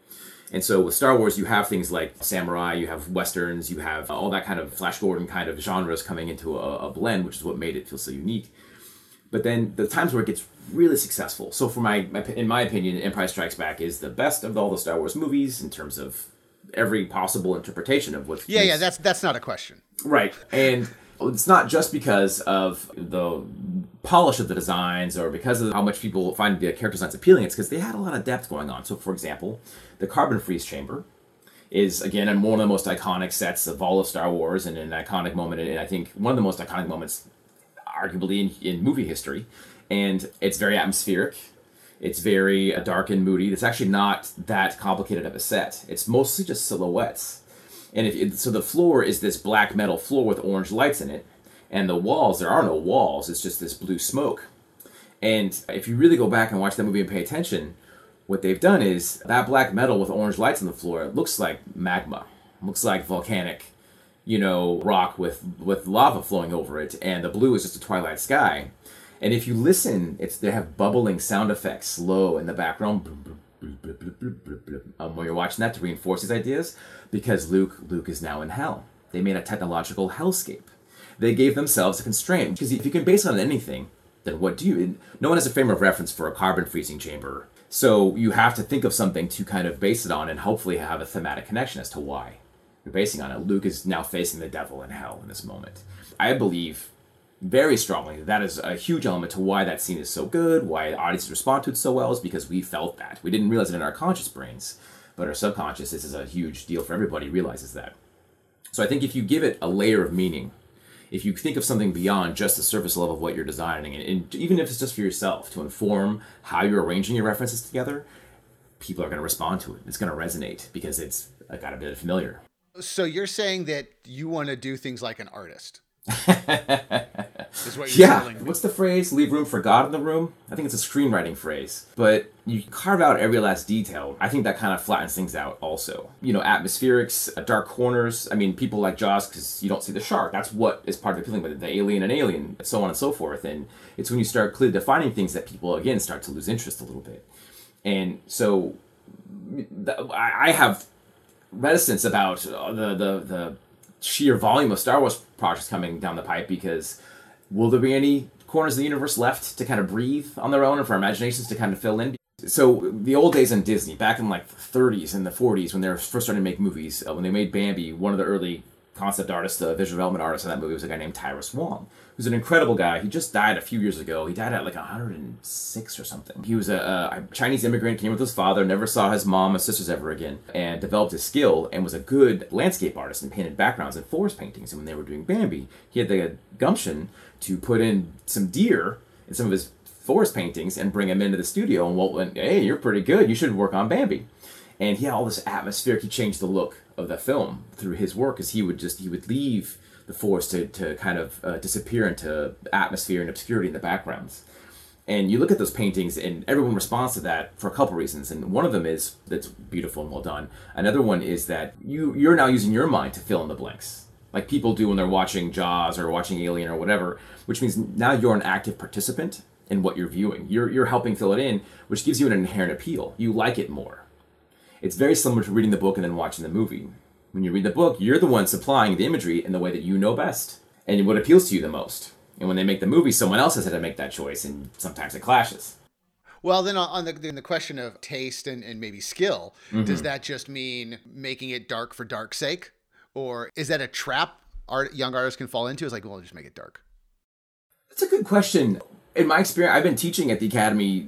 S4: And so with Star Wars, you have things like samurai, you have westerns, you have all that kind of Flash Gordon kind of genres coming into a, a blend, which is what made it feel so unique. But then the times where it gets really successful. So for my, my in my opinion, Empire Strikes Back is the best of all the Star Wars movies in terms of every possible interpretation of what.
S3: Yeah, yeah, that's that's not a question.
S4: Right. And it's not just because of the polish of the designs or because of how much people find the character designs appealing. It's because they had a lot of depth going on. So, for example, the carbon freeze chamber is, again, one of the most iconic sets of all of Star Wars and an iconic moment. And I think one of the most iconic moments, arguably, in, in movie history. And it's very atmospheric. It's very uh, dark and moody. It's actually not that complicated of a set. It's mostly just silhouettes. And if it, so, the floor is this black metal floor with orange lights in it, and the walls there are no walls. It's just this blue smoke. And if you really go back and watch that movie and pay attention, what they've done is that black metal with orange lights on the floor it looks like magma, looks like volcanic, you know, rock with with lava flowing over it, and the blue is just a twilight sky. And if you listen, it's they have bubbling sound effects, slow in the background. Um, when you're watching that to reinforce these ideas, because Luke Luke is now in hell. They made a technological hellscape. They gave themselves a constraint because if you can base it on anything, then what do you? No one has a frame of reference for a carbon freezing chamber, so you have to think of something to kind of base it on and hopefully have a thematic connection as to why you're basing on it. Luke is now facing the devil in hell in this moment. I believe very strongly that that is a huge element to why that scene is so good, why audiences respond to it so well, is because we felt that. We didn't realize it in our conscious brains, but our subconscious, this is a huge deal for everybody, realizes that. So I think if you give it a layer of meaning, if you think of something beyond just the surface level of what you're designing, and, and even if it's just for yourself to inform how you're arranging your references together, people are going to respond to it. It's going to resonate because it's got a bit familiar.
S3: So you're saying that you want to do things like an artist? what you're
S4: Yeah. What's the phrase? Leave room for God in the room? I think it's a screenwriting phrase. But you carve out every last detail. I think that kind of flattens things out also. You know, atmospherics, uh, dark corners. I mean, people like Jaws because you don't see the shark. That's what is part of the appealing with it. The alien and alien, so on and so forth. And it's when you start clearly defining things that people, again, start to lose interest a little bit. And so I I have reticence about uh, the, the, the sheer volume of Star Wars projects coming down the pipe because will there be any corners of the universe left to kind of breathe on their own and for imaginations to kind of fill in? So the old days in Disney, back in like the 30s and the 40s when they were first starting to make movies, uh, when they made Bambi, one of the early concept artist, the visual development artist in that movie was a guy named Tyrus Wong, who's an incredible guy. He just died a few years ago. He died at like 106 or something. He was a, a Chinese immigrant, came with his father, never saw his mom and sisters ever again, and developed his skill and was a good landscape artist and painted backgrounds and forest paintings. And when they were doing Bambi, he had the gumption to put in some deer in some of his forest paintings and bring him into the studio. And Walt went, "Hey, you're pretty good. You should work on Bambi." And he had all this atmosphere. He changed the look of the film through his work, is he would just he would leave the forest to, to kind of uh, disappear into atmosphere and obscurity in the backgrounds. And you look at those paintings, and everyone responds to that for a couple reasons. And one of them is that's beautiful and well done. Another one is that you you're now using your mind to fill in the blanks, like people do when they're watching Jaws or watching Alien or whatever. Which means now you're an active participant in what you're viewing. You're you're helping fill it in, which gives you an inherent appeal. You like it more. It's very similar to reading the book and then watching the movie. When you read the book, you're the one supplying the imagery in the way that you know best and what appeals to you the most. And when they make the movie, someone else has had to make that choice, and sometimes it clashes.
S3: Well, then on the, in the question of taste and, and maybe skill,
S4: Mm-hmm.
S3: does that just mean making it dark for dark's sake? Or is that a trap art young artists can fall into? Is like, well, just make it dark.
S4: That's a good question. In my experience, I've been teaching at the academy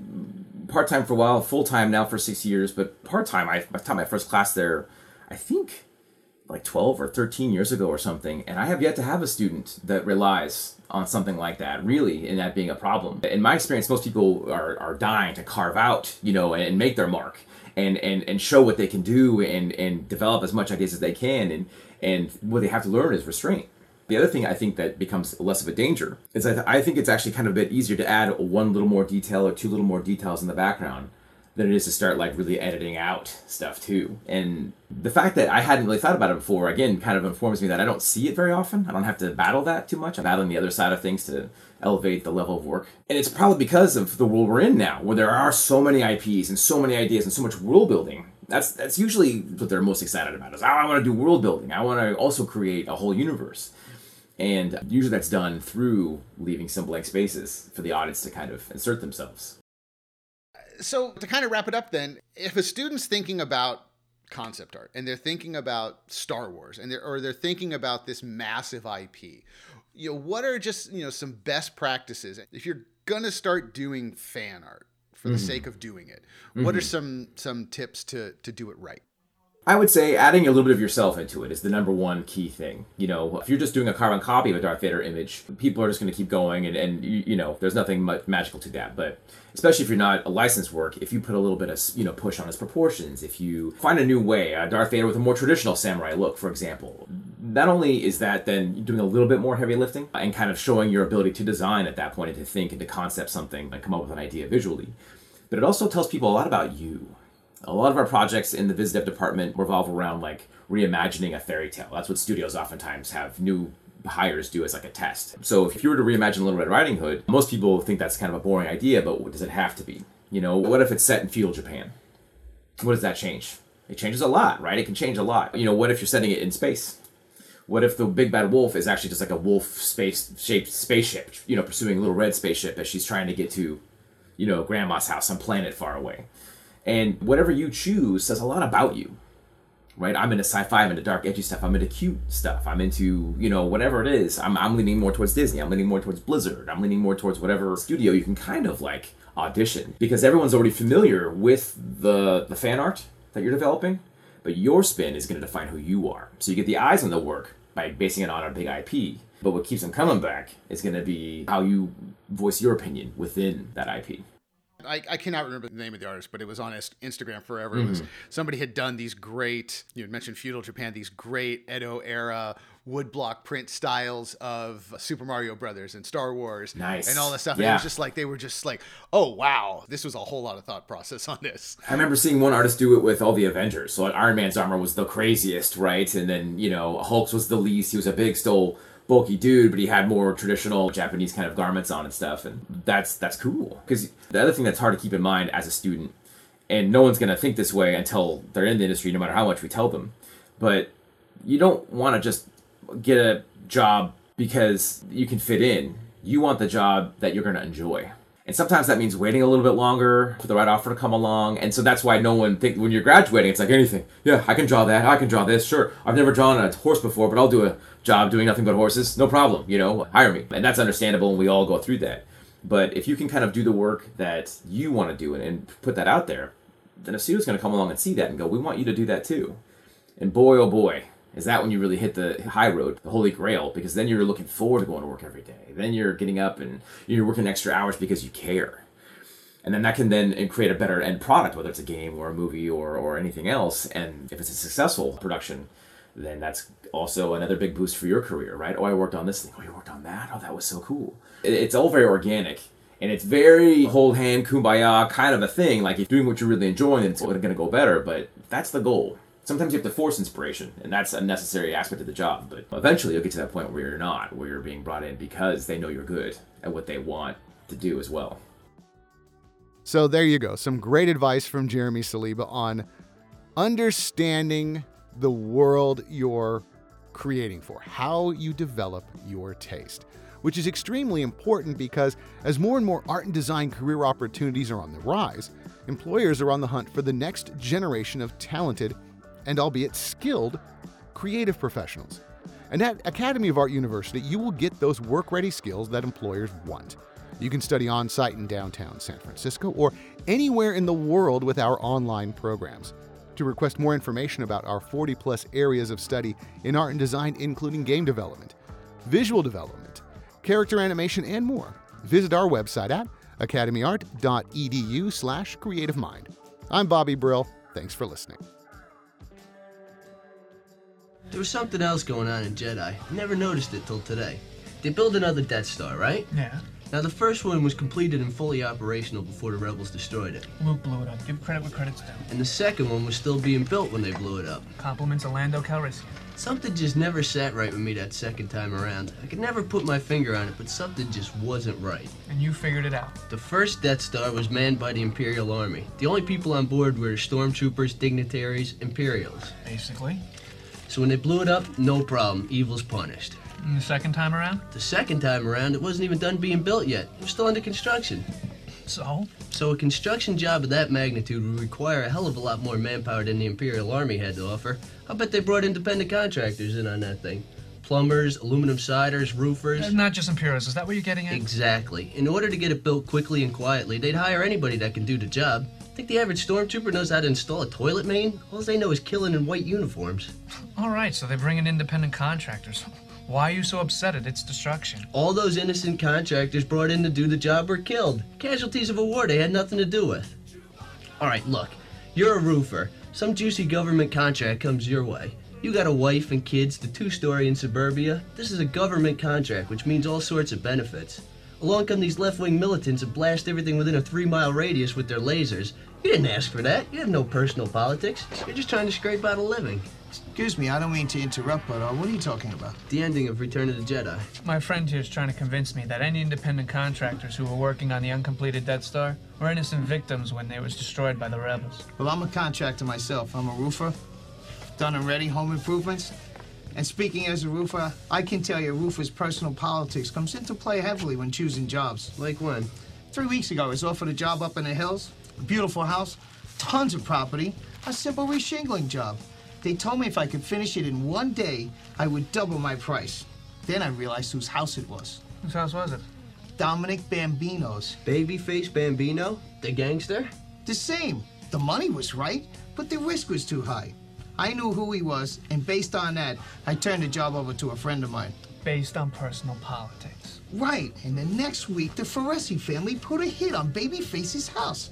S4: part time for a while, full time now for six years, but part time. I time my first class there, I think like 12 or 13 years ago or something and i have yet to have a student that relies on something like that really and that being a problem in my experience most people are, are dying to carve out you know and make their mark and, and and show what they can do and and develop as much ideas as they can and and what they have to learn is restraint the other thing I think that becomes less of a danger is I, I think it's actually kind of a bit easier to add one little more detail or two little more details in the background than it is to start like really editing out stuff too. And the fact that I hadn't really thought about it before, again, kind of informs me that I don't see it very often. I don't have to battle that too much. I'm battling the other side of things to elevate the level of work. And it's probably because of the world we're in now, where there are so many IPs and so many ideas and so much world building. That's that's usually what they're most excited about is oh, I want to do world building. I want to also create a whole universe. And usually that's done through leaving some blank spaces for the audience to kind of insert themselves
S3: so to kind of wrap it up then if a student's thinking about concept art and they're thinking about star wars and they're or they're thinking about this massive ip you know what are just you know some best practices if you're gonna start doing fan art for the mm-hmm. sake of doing it what mm-hmm. are some some tips to to do it right
S4: I would say adding a little bit of yourself into it is the number one key thing. You know, if you're just doing a carbon copy of a Darth Vader image, people are just going to keep going, and, and you, know, there's nothing much magical to that. But especially if you're not a licensed work, if you put a little bit of you know push on his proportions, if you find a new way, a Darth Vader with a more traditional samurai look, for example, not only is that then doing a little bit more heavy lifting and kind of showing your ability to design at that point and to think and to concept something and come up with an idea visually, but it also tells people a lot about you a lot of our projects in the Viz Dev department revolve around like reimagining a fairy tale. That's what studios oftentimes have new hires do as like a test. So if you were to reimagine Little Red Riding Hood, most people think that's kind of a boring idea, but does it have to be? You know, what if it's set in feudal Japan? What does that change? It changes a lot, right? It can change a lot. You know, what if you're setting it in space? What if the big bad wolf is actually just like a wolf space shaped spaceship, you know, pursuing a little red spaceship as she's trying to get to, you know, grandma's house, some planet far away? And whatever you choose says a lot about you, right? I'm into sci-fi, I'm into dark, edgy stuff, I'm into cute stuff, I'm into, you know, whatever it is. I'm, I'm leaning more towards Disney, I'm leaning more towards Blizzard, I'm leaning more towards whatever studio you can kind of like audition because everyone's already familiar with the, the fan art that you're developing, but your spin is going to define who you are. So you get the eyes on the work by basing it on a big IP. But what keeps them coming back is going to be how you voice your opinion within that IP.
S3: I, I cannot remember the name of the artist, but it was on Instagram forever. Mm-hmm. It was mm-hmm. somebody had done these great, you had mentioned feudal Japan, these great Edo era woodblock print styles of Super Mario Brothers and Star Wars,
S4: nice.
S3: and all this stuff. Yeah. And it was just like they were just like, oh wow, this was a whole lot of thought process on this.
S4: I remember seeing one artist do it with all the Avengers. So like Iron Man's armor was the craziest, right? And then you know Hulk's was the least. He was a big, still bulky dude, but he had more traditional Japanese kind of garments on and stuff, and that's that's cool. Because the other thing that's hard to keep in mind as a student, and no one's gonna think this way until they're in the industry, no matter how much we tell them, but you don't want to just get a job because you can fit in. You want the job that you're gonna enjoy. And sometimes that means waiting a little bit longer for the right offer to come along. And so that's why no one think when you're graduating, it's like anything. Yeah, I can draw that. I can draw this. Sure. I've never drawn a horse before, but I'll do a job doing nothing but horses. No problem. You know, hire me. And that's understandable. And we all go through that. But if you can kind of do the work that you want to do and, and put that out there, then a studio's going to come along and see that and go, we want you to do that too. And boy, oh boy, is that when you really hit the high road, the holy grail, because then you're looking forward to going to work every day. Then you're getting up and you're working extra hours because you care. And then that can then eh, create a better end product, whether it's a game or a movie or, or anything else. And if it's a successful production, then that's also another big boost for your career, right? Oh, I worked on this thing. Oh, you worked on that? Oh, that was so cool. It's all very organic and it's very hold hand kumbaya kind of a thing like if you're doing what you're really enjoying it's going to go better but that's the goal sometimes you have to force inspiration, and that's a necessary aspect of the job. But eventually, you'll get to that point where you're not, where you're being brought in because they know you're good at what they want to do as well.
S3: So there you go. Some great advice from Jeremy Saliba on understanding the world you're creating for, how you develop your taste, which is extremely important because as more and more art and design career opportunities are on the rise, employers are on the hunt for the next generation of talented and albeit skilled creative professionals. And at Academy of Art University, you will get those work ready skills that employers want. You can study on site in downtown San Francisco or anywhere in the world with our online programs. To request more information about our 40 plus areas of study in art and design, including game development, visual development, character animation, and more, visit our website at academyart.edu slash creative mind. I'm Bobby Brill. Thanks for listening.
S1: There was something else going on in Jedi. Never noticed it till today. They built another Death Star, right?
S2: Yeah.
S1: Now, the first one was completed and fully operational before the rebels destroyed it.
S2: Luke blew it up. Give credit where credit's due.
S1: And the second one was still being built when they blew it up.
S2: Compliments of Lando Calrissian.
S1: Something just never sat right with me that second time around. I could never put my finger on it, but something just wasn't right.
S2: And you figured it out.
S1: The first Death Star was manned by the Imperial Army. The only people on board were stormtroopers, dignitaries, Imperials.
S2: Basically.
S1: So when they blew it up, no problem. Evil's punished.
S2: And the second time around?
S1: The second time around, it wasn't even done being built yet. It was still under construction.
S2: So?
S1: So a construction job of that magnitude would require a hell of a lot more manpower than the Imperial Army had to offer. I bet they brought independent contractors in on that thing. Plumbers, aluminum siders, roofers.
S2: Uh, Not just Imperials. Is that what you're getting at?
S1: Exactly. In order to get it built quickly and quietly, they'd hire anybody that can do the job. Think the average stormtrooper knows how to install a toilet main? All they know is killing in white uniforms.
S2: All right, so they bring in independent contractors. Why are you so upset at its destruction?
S1: All those innocent contractors brought in to do the job were killed. Casualties of a war they had nothing to do with. All right, look. You're a roofer. Some juicy government contract comes your way. You got a wife and kids, the two story in suburbia. This is a government contract, which means all sorts of benefits. Along come these left wing militants and blast everything within a three mile radius with their lasers. You didn't ask for that. You have no personal politics. You're just trying to scrape out a living.
S5: Excuse me, I don't mean to interrupt, but uh, what are you talking about?
S1: The ending of Return of the Jedi.
S2: My friend here is trying to convince me that any independent contractors who were working on the uncompleted Death Star were innocent victims when they was destroyed by the rebels.
S5: Well, I'm a contractor myself. I'm a roofer. Done and ready home improvements. And speaking as a roofer, I can tell you a roofer's personal politics comes into play heavily when choosing jobs.
S1: Like when?
S5: Three weeks ago, I was offered a job up in the hills, a beautiful house, tons of property, a simple reshingling job. They told me if I could finish it in one day, I would double my price. Then I realized whose house it was.
S2: Whose house was it?
S5: Dominic Bambino's.
S1: Babyface Bambino? The gangster?
S5: The same. The money was right, but the risk was too high. I knew who he was, and based on that, I turned the job over to a friend of mine.
S2: Based on personal politics.
S5: Right, and the next week, the Foresi family put a hit on Babyface's house.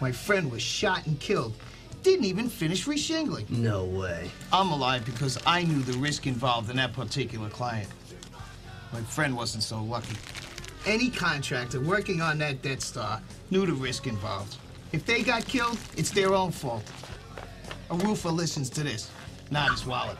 S5: My friend was shot and killed. Didn't even finish reshingling.
S1: No way.
S5: I'm alive because I knew the risk involved in that particular client. My friend wasn't so lucky. Any contractor working on that Death Star knew the risk involved. If they got killed, it's their own fault. A roofer listens to this, not his wallet.